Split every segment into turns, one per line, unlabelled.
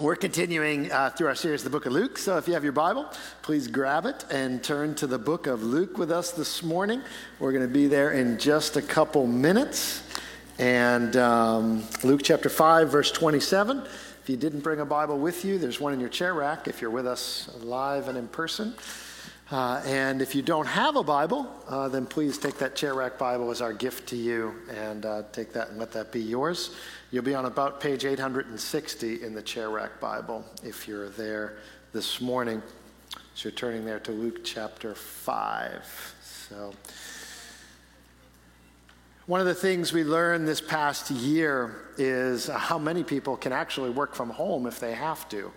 We're continuing uh, through our series, the book of Luke. So if you have your Bible, please grab it and turn to the book of Luke with us this morning. We're going to be there in just a couple minutes. And um, Luke chapter 5, verse 27. If you didn't bring a Bible with you, there's one in your chair rack if you're with us live and in person. Uh, and if you don't have a Bible, uh, then please take that chair rack Bible as our gift to you and uh, take that and let that be yours. You'll be on about page 860 in the Chair Rack Bible if you're there this morning. So you're turning there to Luke chapter 5. So, one of the things we learned this past year is how many people can actually work from home if they have to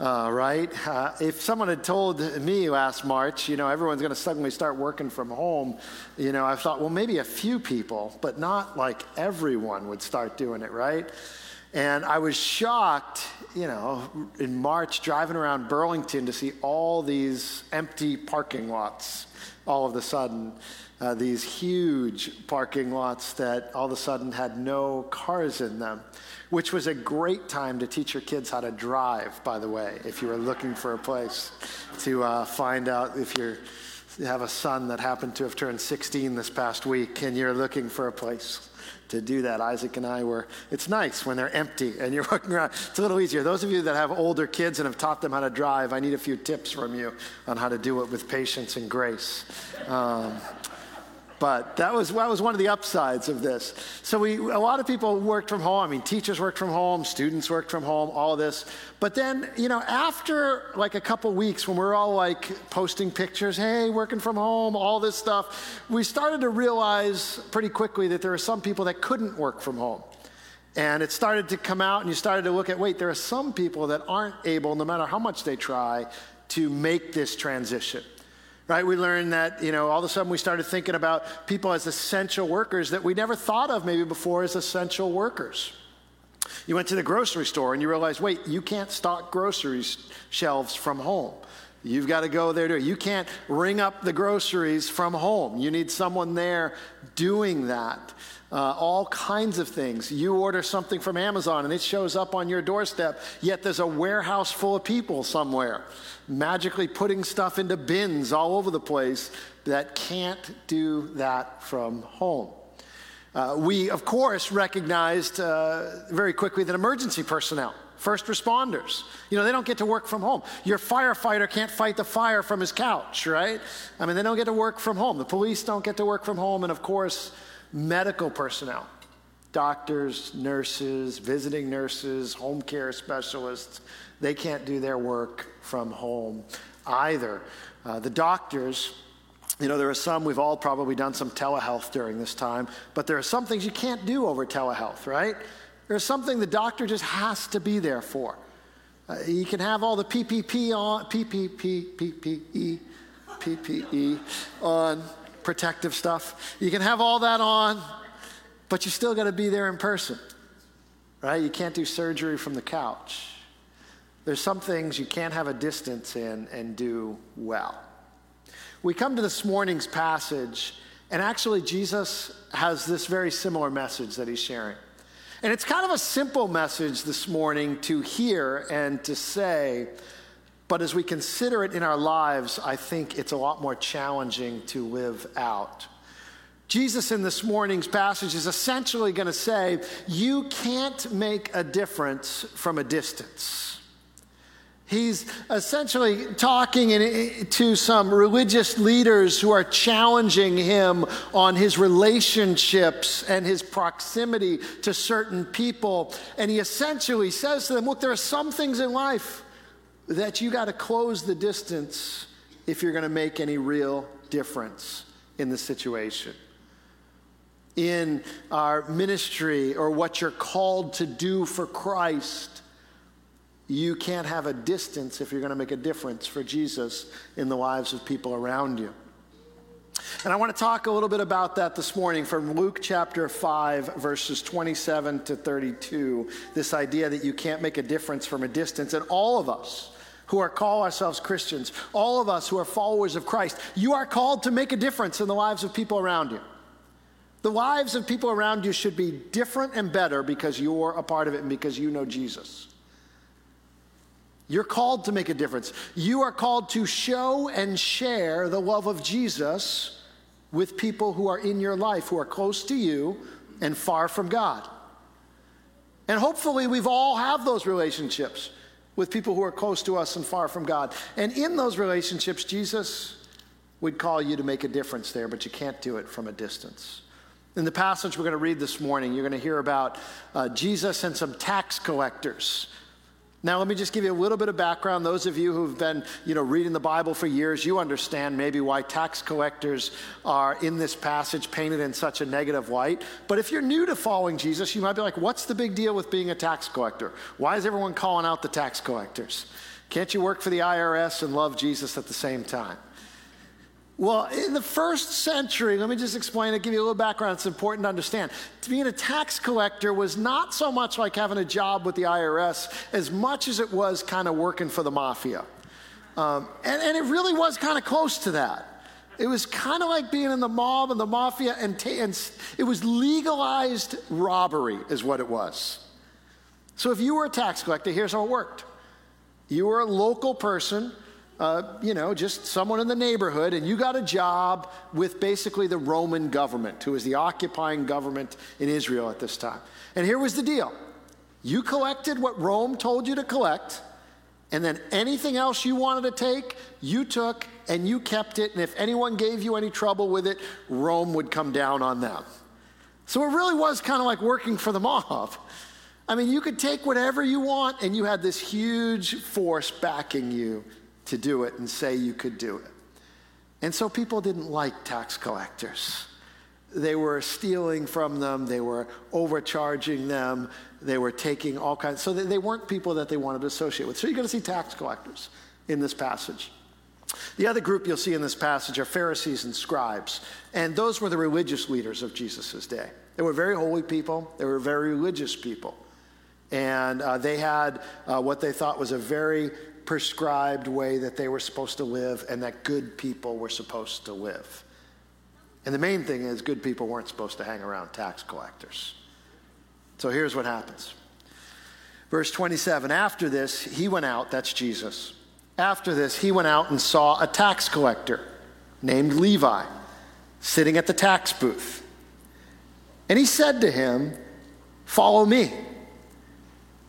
uh, right? Uh, if someone had told me last March, you know, everyone's going to suddenly start working from home, you know, I thought, well, maybe a few people, but not like everyone would start doing it, right? And I was shocked, you know, in March driving around Burlington to see all these empty parking lots all of a sudden. Uh, these huge parking lots that all of a sudden had no cars in them which was a great time to teach your kids how to drive, by the way, if you were looking for a place to uh, find out if you're, you have a son that happened to have turned 16 this past week and you're looking for a place to do that. Isaac and I were, it's nice when they're empty and you're walking around. It's a little easier. Those of you that have older kids and have taught them how to drive, I need a few tips from you on how to do it with patience and grace. Um, but that was, that was one of the upsides of this. So we, a lot of people worked from home. I mean, teachers worked from home, students worked from home, all this. But then, you know, after like a couple weeks when we are all like posting pictures, hey, working from home, all this stuff, we started to realize pretty quickly that there are some people that couldn't work from home. And it started to come out, and you started to look at wait, there are some people that aren't able, no matter how much they try, to make this transition right? We learned that, you know, all of a sudden we started thinking about people as essential workers that we never thought of maybe before as essential workers. You went to the grocery store and you realized, wait, you can't stock grocery shelves from home. You've got to go there to You can't ring up the groceries from home. You need someone there doing that. Uh, all kinds of things. You order something from Amazon and it shows up on your doorstep, yet there's a warehouse full of people somewhere magically putting stuff into bins all over the place that can't do that from home. Uh, we, of course, recognized uh, very quickly that emergency personnel, first responders, you know, they don't get to work from home. Your firefighter can't fight the fire from his couch, right? I mean, they don't get to work from home. The police don't get to work from home. And of course, medical personnel, doctors, nurses, visiting nurses, home care specialists, they can't do their work from home either. Uh, the doctors, you know, there are some, we've all probably done some telehealth during this time, but there are some things you can't do over telehealth, right? There's something the doctor just has to be there for. Uh, you can have all the PPP on, PPP, PPE, PPE on protective stuff. You can have all that on, but you still got to be there in person, right? You can't do surgery from the couch. There's some things you can't have a distance in and do well. We come to this morning's passage, and actually, Jesus has this very similar message that he's sharing. And it's kind of a simple message this morning to hear and to say, but as we consider it in our lives, I think it's a lot more challenging to live out. Jesus in this morning's passage is essentially going to say, You can't make a difference from a distance. He's essentially talking to some religious leaders who are challenging him on his relationships and his proximity to certain people. And he essentially says to them, Look, there are some things in life that you got to close the distance if you're going to make any real difference in the situation. In our ministry or what you're called to do for Christ you can't have a distance if you're going to make a difference for Jesus in the lives of people around you. And I want to talk a little bit about that this morning from Luke chapter 5, verses 27 to 32. This idea that you can't make a difference from a distance. And all of us who are call ourselves Christians, all of us who are followers of Christ, you are called to make a difference in the lives of people around you. The lives of people around you should be different and better because you're a part of it and because you know Jesus. You're called to make a difference. You are called to show and share the love of Jesus with people who are in your life, who are close to you and far from God. And hopefully, we've all have those relationships with people who are close to us and far from God. And in those relationships, Jesus would call you to make a difference there, but you can't do it from a distance. In the passage we're going to read this morning, you're going to hear about uh, Jesus and some tax collectors now, let me just give you a little bit of background. Those of you who've been, you know, reading the Bible for years, you understand maybe why tax collectors are in this passage painted in such a negative light. But if you're new to following Jesus, you might be like, what's the big deal with being a tax collector? Why is everyone calling out the tax collectors? Can't you work for the IRS and love Jesus at the same time? Well, in the first century, let me just explain it, give you a little background. It's important to understand. Being a tax collector was not so much like having a job with the IRS as much as it was kind of working for the mafia. Um, and, and, it really was kind of close to that. It was kind of like being in the mob and the mafia, and, ta- and it was legalized robbery, is what it was. So if you were a tax collector, here's how it worked you were a local person uh, you know, just someone in the neighborhood, and you got a job with basically the Roman government, who was the occupying government in Israel at this time. And here was the deal you collected what Rome told you to collect, and then anything else you wanted to take, you took and you kept it. And if anyone gave you any trouble with it, Rome would come down on them. So it really was kind of like working for the mob. I mean, you could take whatever you want, and you had this huge force backing you to do it and say you could do it. And so people didn't like tax collectors. They were stealing from them, they were overcharging them, they were taking all kinds. So they weren't people that they wanted to associate with. So you're going to see tax collectors in this passage. The other group you'll see in this passage are Pharisees and scribes. And those were the religious leaders of Jesus' day. They were very holy people, they were very religious people. And uh, they had uh, what they thought was a very prescribed way that they were supposed to live and that good people were supposed to live. And the main thing is, good people weren't supposed to hang around tax collectors. So here's what happens. Verse 27 After this, he went out, that's Jesus. After this, he went out and saw a tax collector named Levi sitting at the tax booth. And he said to him, Follow me.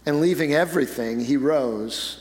And leaving everything, he rose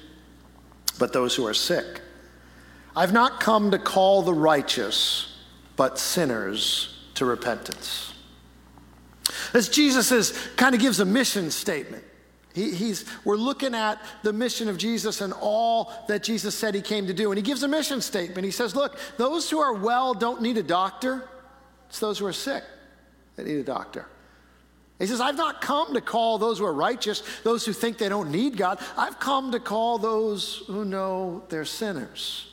but those who are sick. I've not come to call the righteous, but sinners to repentance. As Jesus is, kind of gives a mission statement. He, he's, we're looking at the mission of Jesus and all that Jesus said he came to do. And he gives a mission statement. He says, Look, those who are well don't need a doctor, it's those who are sick that need a doctor. He says, I've not come to call those who are righteous, those who think they don't need God. I've come to call those who know they're sinners.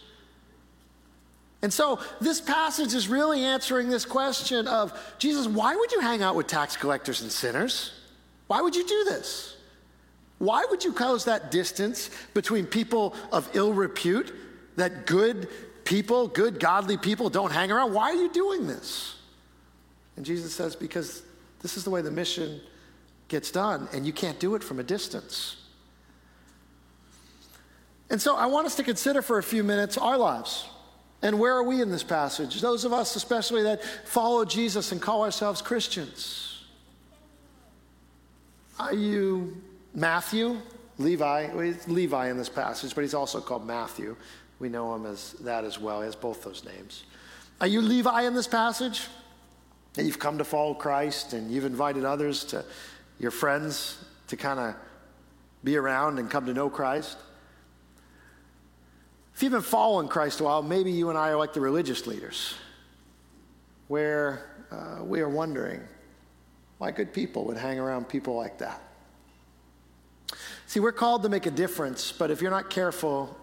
And so this passage is really answering this question of Jesus, why would you hang out with tax collectors and sinners? Why would you do this? Why would you close that distance between people of ill repute, that good people, good godly people don't hang around? Why are you doing this? And Jesus says, because this is the way the mission gets done, and you can't do it from a distance. And so I want us to consider for a few minutes our lives. And where are we in this passage? Those of us, especially that follow Jesus and call ourselves Christians. Are you Matthew? Levi, well, Levi in this passage, but he's also called Matthew. We know him as that as well. He has both those names. Are you Levi in this passage? That you've come to follow Christ and you've invited others to your friends to kind of be around and come to know Christ. If you've been following Christ a while, maybe you and I are like the religious leaders, where uh, we are wondering why good people would hang around people like that. See, we're called to make a difference, but if you're not careful,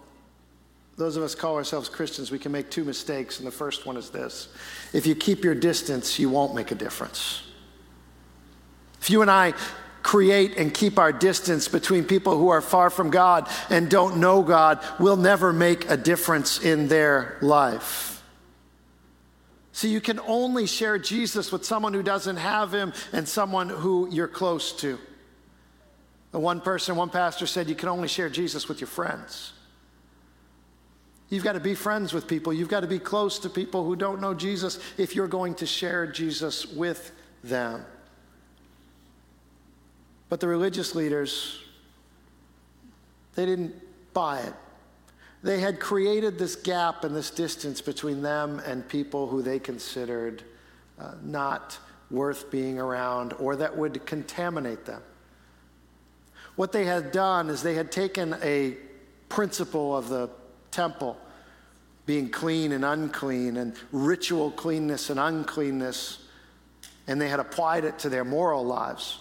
those of us call ourselves Christians, we can make two mistakes, and the first one is this. If you keep your distance, you won't make a difference. If you and I create and keep our distance between people who are far from God and don't know God, we'll never make a difference in their life. See, you can only share Jesus with someone who doesn't have him and someone who you're close to. The one person, one pastor said, you can only share Jesus with your friends. You've got to be friends with people. You've got to be close to people who don't know Jesus if you're going to share Jesus with them. But the religious leaders, they didn't buy it. They had created this gap and this distance between them and people who they considered uh, not worth being around or that would contaminate them. What they had done is they had taken a principle of the temple being clean and unclean and ritual cleanness and uncleanness, and they had applied it to their moral lives.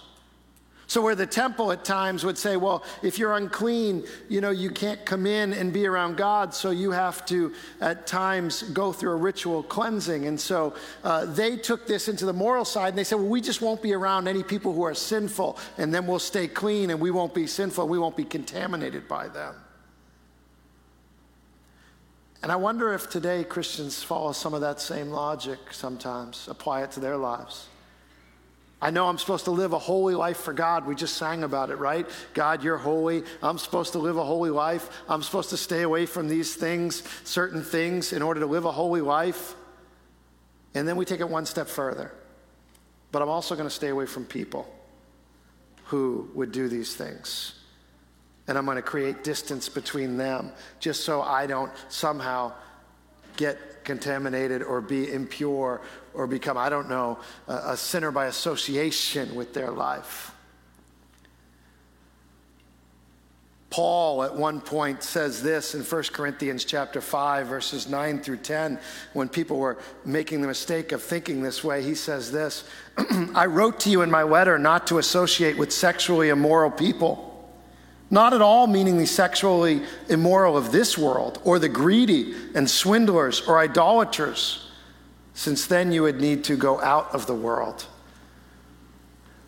So, where the temple at times would say, well, if you're unclean, you know, you can't come in and be around God, so you have to at times go through a ritual cleansing. And so uh, they took this into the moral side and they said, well, we just won't be around any people who are sinful, and then we'll stay clean and we won't be sinful, we won't be contaminated by them. And I wonder if today Christians follow some of that same logic sometimes, apply it to their lives. I know I'm supposed to live a holy life for God. We just sang about it, right? God, you're holy. I'm supposed to live a holy life. I'm supposed to stay away from these things, certain things, in order to live a holy life. And then we take it one step further. But I'm also going to stay away from people who would do these things. And I'm going to create distance between them just so I don't somehow get contaminated or be impure or become, I don't know, a, a sinner by association with their life. Paul at one point says this in 1 Corinthians chapter 5 verses 9 through 10 when people were making the mistake of thinking this way he says this I wrote to you in my letter not to associate with sexually immoral people not at all meaning the sexually immoral of this world, or the greedy and swindlers or idolaters, since then you would need to go out of the world.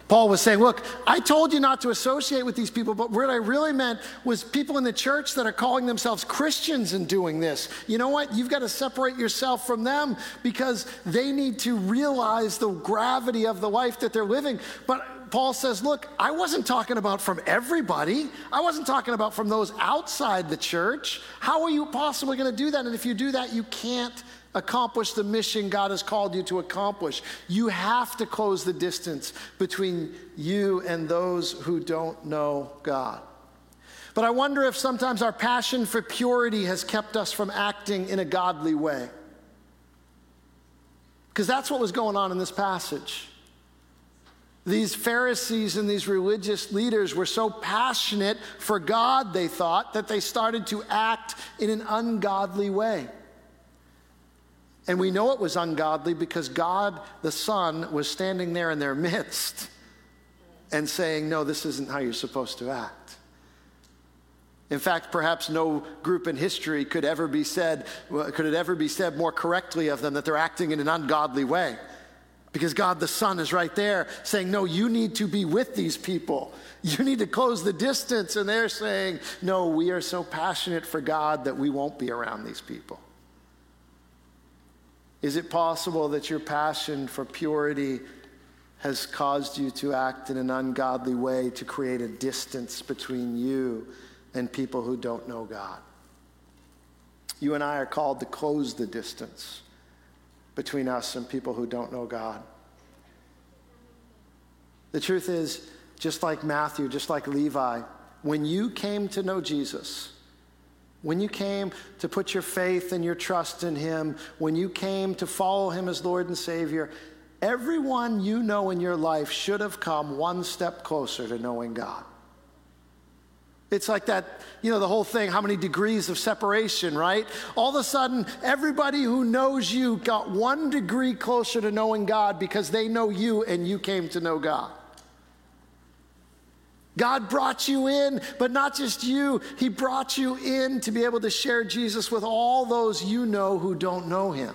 Paul was saying, Look, I told you not to associate with these people, but what I really meant was people in the church that are calling themselves Christians and doing this. You know what? You've got to separate yourself from them because they need to realize the gravity of the life that they're living. But Paul says, Look, I wasn't talking about from everybody. I wasn't talking about from those outside the church. How are you possibly going to do that? And if you do that, you can't accomplish the mission God has called you to accomplish. You have to close the distance between you and those who don't know God. But I wonder if sometimes our passion for purity has kept us from acting in a godly way. Because that's what was going on in this passage. These Pharisees and these religious leaders were so passionate for God, they thought, that they started to act in an ungodly way. And we know it was ungodly because God the Son was standing there in their midst and saying, No, this isn't how you're supposed to act. In fact, perhaps no group in history could ever be said, could it ever be said more correctly of them that they're acting in an ungodly way. Because God the Son is right there saying, No, you need to be with these people. You need to close the distance. And they're saying, No, we are so passionate for God that we won't be around these people. Is it possible that your passion for purity has caused you to act in an ungodly way to create a distance between you and people who don't know God? You and I are called to close the distance between us and people who don't know God. The truth is, just like Matthew, just like Levi, when you came to know Jesus, when you came to put your faith and your trust in Him, when you came to follow Him as Lord and Savior, everyone you know in your life should have come one step closer to knowing God. It's like that, you know, the whole thing, how many degrees of separation, right? All of a sudden, everybody who knows you got one degree closer to knowing God because they know you and you came to know God. God brought you in, but not just you, He brought you in to be able to share Jesus with all those you know who don't know Him.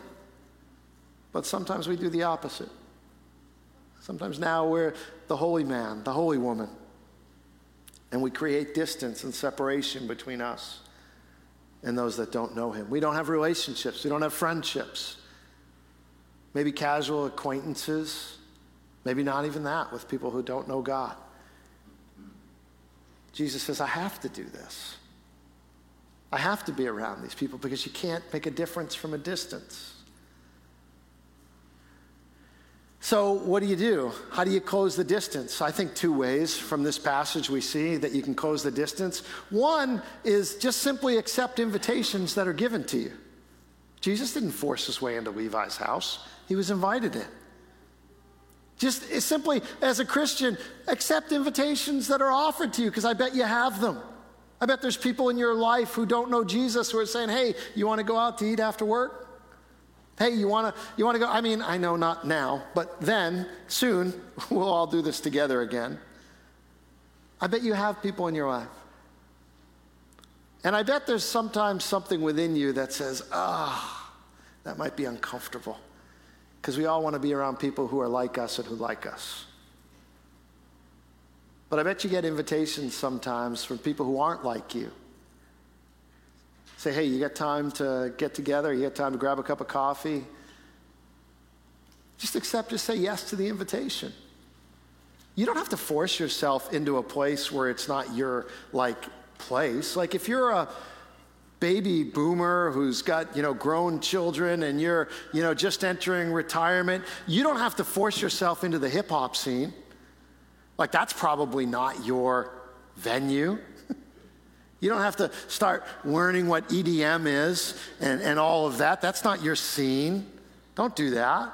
But sometimes we do the opposite. Sometimes now we're the holy man, the holy woman, and we create distance and separation between us and those that don't know Him. We don't have relationships, we don't have friendships, maybe casual acquaintances, maybe not even that with people who don't know God. Jesus says, I have to do this. I have to be around these people because you can't make a difference from a distance. So, what do you do? How do you close the distance? I think two ways from this passage we see that you can close the distance. One is just simply accept invitations that are given to you. Jesus didn't force his way into Levi's house, he was invited in. Just simply, as a Christian, accept invitations that are offered to you because I bet you have them. I bet there's people in your life who don't know Jesus who are saying, hey, you want to go out to eat after work? Hey, you want to you want to go? I mean, I know not now, but then soon we'll all do this together again. I bet you have people in your life. And I bet there's sometimes something within you that says, "Ah, oh, that might be uncomfortable." because we all want to be around people who are like us and who like us. But I bet you get invitations sometimes from people who aren't like you. Say, hey, you got time to get together? You got time to grab a cup of coffee? Just accept, just say yes to the invitation. You don't have to force yourself into a place where it's not your like place. Like if you're a baby boomer who's got, you know, grown children and you're, you know, just entering retirement, you don't have to force yourself into the hip hop scene. Like that's probably not your venue. You don't have to start learning what EDM is and, and all of that. That's not your scene. Don't do that.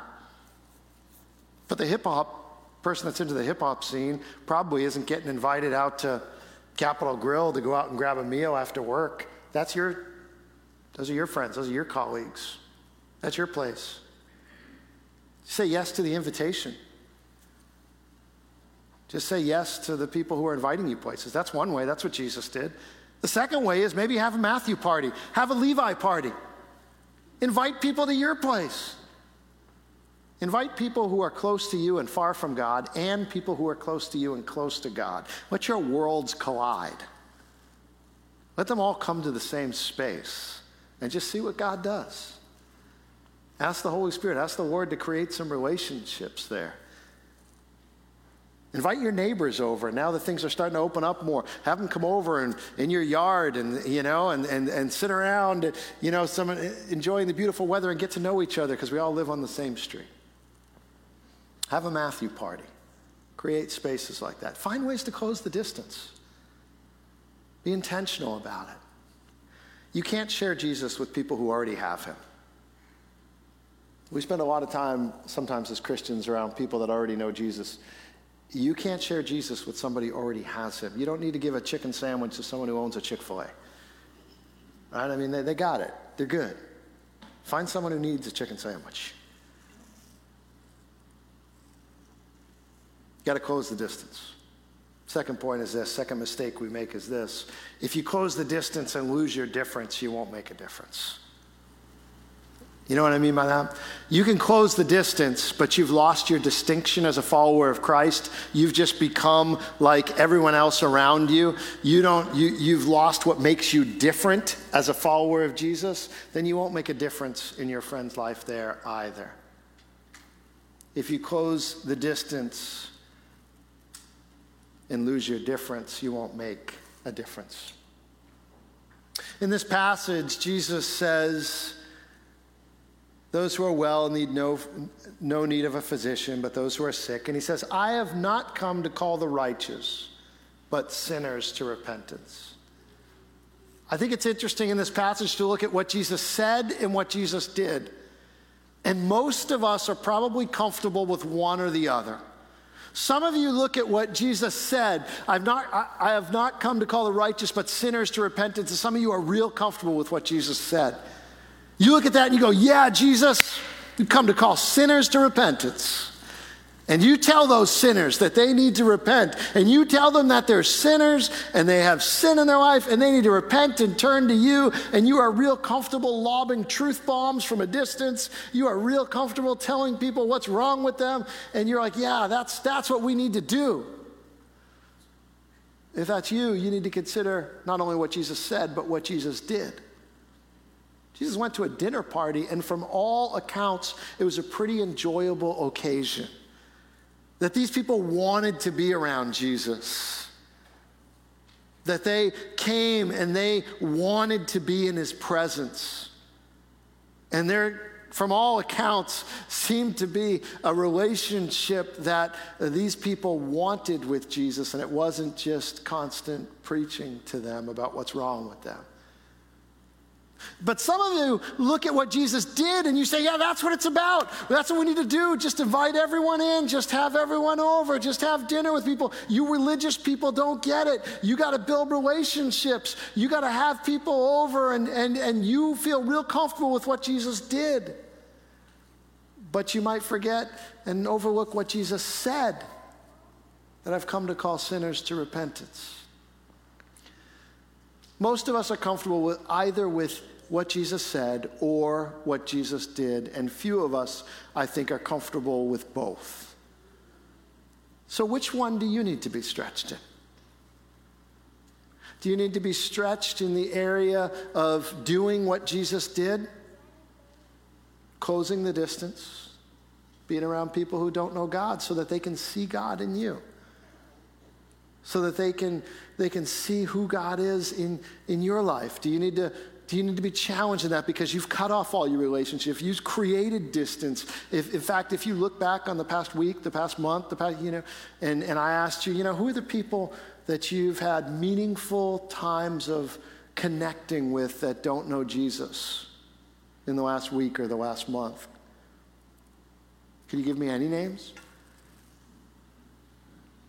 But the hip hop person that's into the hip hop scene probably isn't getting invited out to Capital Grille to go out and grab a meal after work. That's your, those are your friends, those are your colleagues. That's your place. Say yes to the invitation. Just say yes to the people who are inviting you places. That's one way. That's what Jesus did. The second way is maybe have a Matthew party, have a Levi party. Invite people to your place. Invite people who are close to you and far from God, and people who are close to you and close to God. Let your worlds collide. Let them all come to the same space and just see what God does. Ask the Holy Spirit, ask the Lord to create some relationships there. Invite your neighbors over. Now that things are starting to open up more, have them come over and in your yard and you know and, and, and sit around, you know, some enjoying the beautiful weather and get to know each other because we all live on the same street. Have a Matthew party. Create spaces like that. Find ways to close the distance. Be intentional about it. You can't share Jesus with people who already have him. We spend a lot of time sometimes as Christians around people that already know Jesus. You can't share Jesus with somebody who already has him. You don't need to give a chicken sandwich to someone who owns a Chick fil A. Right? I mean, they, they got it, they're good. Find someone who needs a chicken sandwich. Got to close the distance. Second point is this second mistake we make is this if you close the distance and lose your difference, you won't make a difference. You know what I mean by that? You can close the distance, but you've lost your distinction as a follower of Christ. You've just become like everyone else around you. You don't you you've lost what makes you different as a follower of Jesus, then you won't make a difference in your friend's life there either. If you close the distance, and lose your difference, you won't make a difference. In this passage, Jesus says, Those who are well need no, no need of a physician, but those who are sick. And he says, I have not come to call the righteous, but sinners to repentance. I think it's interesting in this passage to look at what Jesus said and what Jesus did. And most of us are probably comfortable with one or the other. Some of you look at what Jesus said. I've not, I, I have not come to call the righteous, but sinners to repentance. And some of you are real comfortable with what Jesus said. You look at that and you go, Yeah, Jesus, you've come to call sinners to repentance. and you tell those sinners that they need to repent, and you tell them that they're sinners and they have sin in their life and they need to repent and turn to you, and you are real comfortable lobbing truth bombs from a distance, you are real comfortable telling people what's wrong with them, and you're like, yeah, that's, that's what we need to do. If that's you, you need to consider not only what Jesus said, but what Jesus did. Jesus went to a dinner party, and from all accounts, it was a pretty enjoyable occasion that these people wanted to be around Jesus. That they came and they wanted to be in his presence. And there, from all accounts, seemed to be a relationship that these people wanted with Jesus, and it wasn't just constant preaching to them about what's wrong with them. But some of you look at what Jesus did and you say, yeah, that's what it's about. That's what we need to do. Just invite everyone in, just have everyone over, just have dinner with people. You religious people don't get it. You got to build relationships. You got to have people over and, and, and you feel real comfortable with what Jesus did. But you might forget and overlook what Jesus said that I've come to call sinners to repentance. Most of us are comfortable with either with what Jesus said or what Jesus did, and few of us, I think, are comfortable with both. So, which one do you need to be stretched in? Do you need to be stretched in the area of doing what Jesus did? Closing the distance, being around people who don't know God so that they can see God in you so that they can, they can see who God is in, in your life? Do you need to do you need to be challenged in that because you've cut off all your relationships? You've created distance. If, in fact, if you look back on the past week, the past month, the past, you know, and, and I asked you, you know, who are the people that you've had meaningful times of connecting with that don't know Jesus in the last week or the last month? Can you give me any names?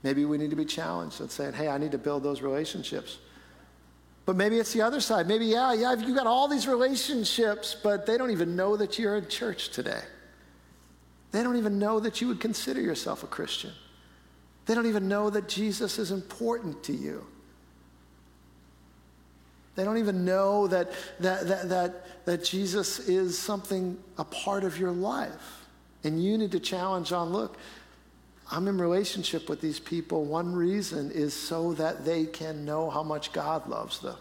Maybe we need to be challenged and saying, hey, I need to build those relationships. But maybe it's the other side. Maybe, yeah, yeah, you've got all these relationships, but they don't even know that you're in church today. They don't even know that you would consider yourself a Christian. They don't even know that Jesus is important to you. They don't even know that, that, that, that, that Jesus is something, a part of your life. And you need to challenge on look, I'm in relationship with these people. One reason is so that they can know how much God loves them.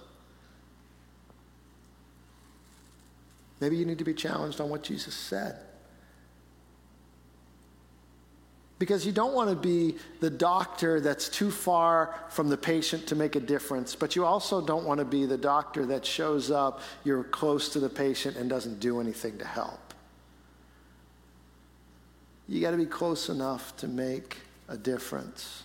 Maybe you need to be challenged on what Jesus said. Because you don't want to be the doctor that's too far from the patient to make a difference, but you also don't want to be the doctor that shows up, you're close to the patient, and doesn't do anything to help you got to be close enough to make a difference.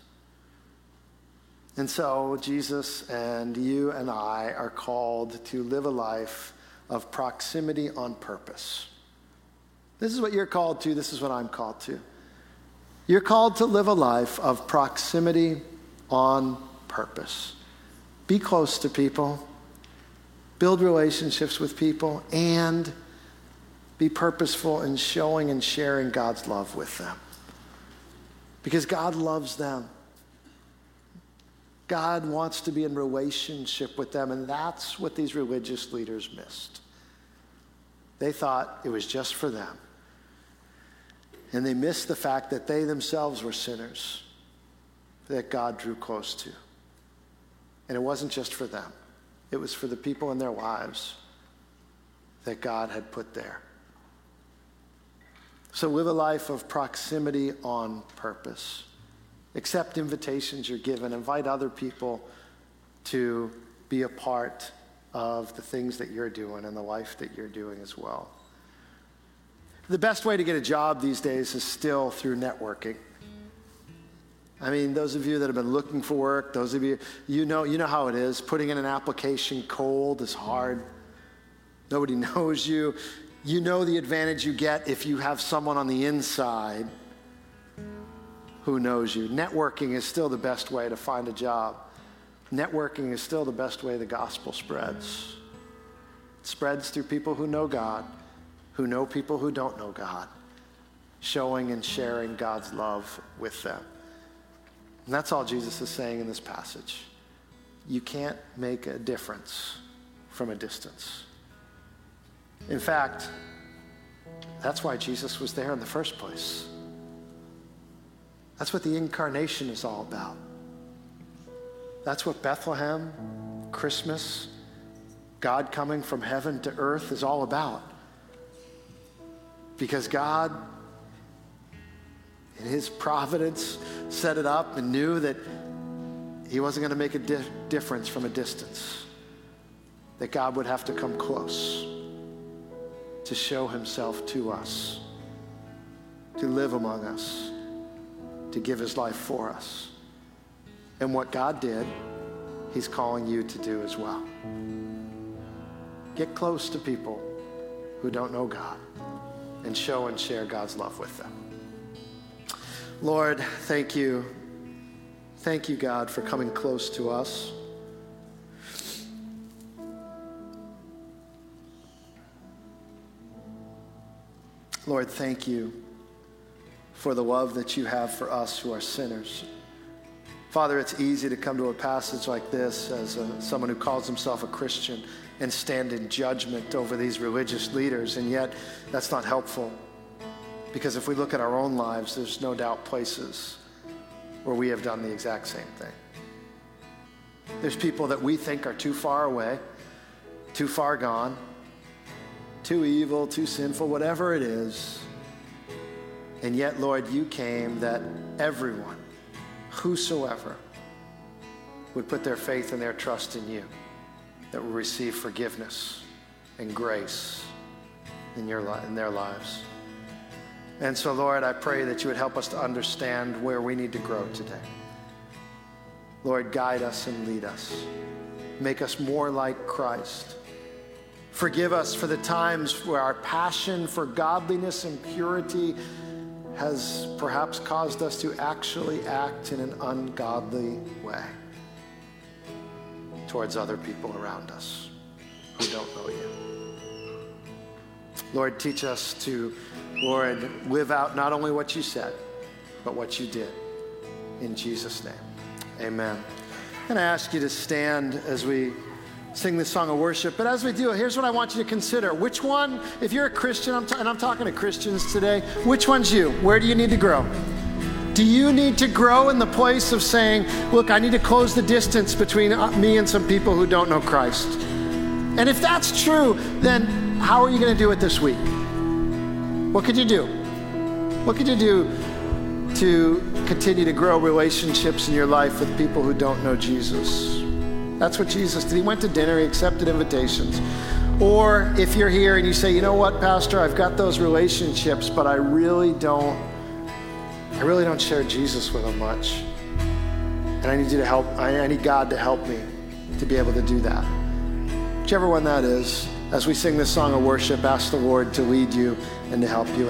And so, Jesus and you and I are called to live a life of proximity on purpose. This is what you're called to, this is what I'm called to. You're called to live a life of proximity on purpose. Be close to people, build relationships with people, and be purposeful in showing and sharing God's love with them. Because God loves them. God wants to be in relationship with them, and that's what these religious leaders missed. They thought it was just for them. And they missed the fact that they themselves were sinners that God drew close to. And it wasn't just for them, it was for the people in their lives that God had put there. So live a life of proximity on purpose. Accept invitations you're given. Invite other people to be a part of the things that you're doing and the life that you're doing as well. The best way to get a job these days is still through networking. I mean, those of you that have been looking for work, those of you, you know, you know how it is. Putting in an application cold is hard. Nobody knows you you know the advantage you get if you have someone on the inside who knows you. Networking is still the best way to find a job. Networking is still the best way the gospel spreads. It spreads through people who know God, who know people who don't know God. showing and sharing God's love with them. And that's all Jesus is saying in this passage. You can't make a difference from a distance. In fact, that's why Jesus was there in the first place. That's what the incarnation is all about. That's what Bethlehem, Christmas, God coming from heaven to earth is all about. Because God, in His providence, set it up and knew that He wasn't going to make a di- difference from a distance, that God would have to come close to show Himself to us, to live among us, to give His life for us. And what God did, He's calling you to do as well. Get close to people who don't know God and show and share God's love with them. Lord, thank you. Thank you, God, for coming close to us. Lord, thank you for the love that you have for us who are sinners. Father, it's easy to come to a passage like this as a, someone who calls himself a Christian and stand in judgment over these religious leaders, and yet that's not helpful. Because if we look at our own lives, there's no doubt places where we have done the exact same thing. There's people that we think are too far away, too far gone, too evil, too sinful, whatever it is. And yet, Lord, you came that everyone, whosoever, would put their faith and their trust in you, that will receive forgiveness and grace in, your, in their lives. And so, Lord, I pray that you would help us to understand where we need to grow today. Lord, guide us and lead us. Make us more like Christ. Forgive us for the times where our passion for godliness and purity has perhaps caused us to actually act in an ungodly way towards other people around us who don't know you. Lord, teach us to, Lord, live out not only what you said, but what you did. In Jesus' name, amen. And I ask you to stand as we sing this song of worship. But as we do, here's what I want you to consider. Which one, if you're a Christian, I'm t- and I'm talking to Christians today, which one's you? Where do you need to grow? Do you need to grow in the place of saying, look, I need to close the distance between uh, me and some people who don't know Christ? And if that's true, then how are you going to do it this week? What could you do? What could you do to continue to grow relationships in your life with people who don't know Jesus? That's what Jesus did. He went to dinner, he accepted invitations. Or if you're here and you say, you know what, Pastor, I've got those relationships, but I really don't, I really don't share Jesus with them much. And I need you to help, I need God to help me to be able to do that. Whichever one that is, as we sing this song of worship, ask the Lord to lead you and to help you.